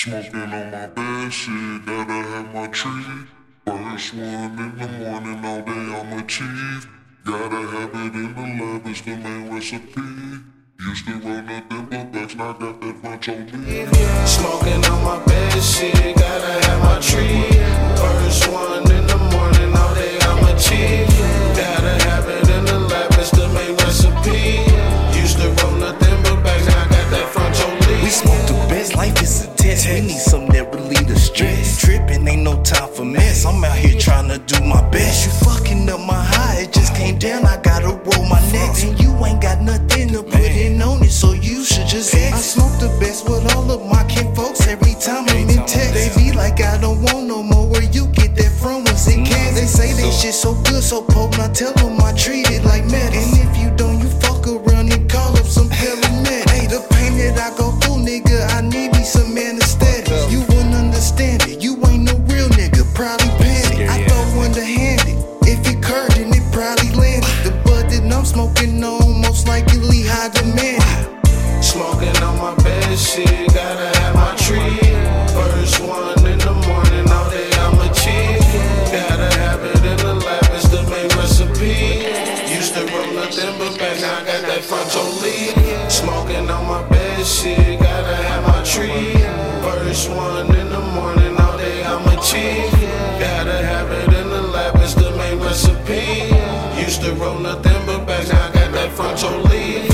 Smoking on my bed shit, gotta have my tree. First one in the morning, all day I'm a chief. Gotta have it in the lab, it's the main recipe. Used to roll nothing but backs, now got that bunch on me. Smoking on my bed shit, gotta have my tree. First one in mess. I'm out here trying to do my best. You fucking up my high, it just came down. I gotta roll my neck. And you ain't got nothing to put in on it, so you should just exit. I smoke the best with all of my kin folks every time I'm in text. They be like, I don't want no more. Where you get that from? Was it can? They say they shit so good, so potent. I tell them nothing but now I got that fronto leaf. Smoking on my bed shit, gotta have my tree. First one in the morning, all day I'm a chief. Gotta have it in the lab, it's the main recipe. Used to roll nothing but back, now I got that fronto leaf.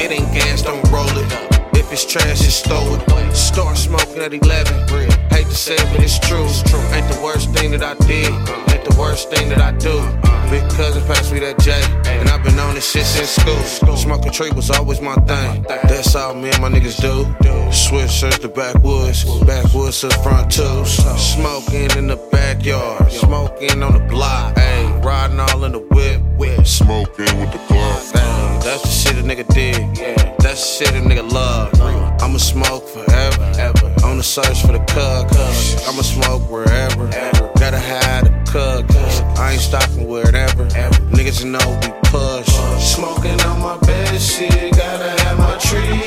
It ain't gas, don't roll it. If it's trash, just throw it. Start smoking at 11. Hate to say it, but it's true. Ain't the worst thing that I did. Ain't the worst thing that I do. Big cousin passed me that J, and I've been on this shit since school. Smoking tree was always my thing. That's all me and my niggas do. Switch search the backwoods, backwoods to the frontos. Smoking in the backyard, smoking on the block. Ayy, riding all in the whip. Smoking with the club. That's the shit a nigga did. That's the shit a nigga love. I'ma smoke forever. On the search for the cug. I'ma smoke wherever. Gotta have the cug. I ain't stopping wherever. Niggas know we push. Smoking on my bed shit, gotta have my tree.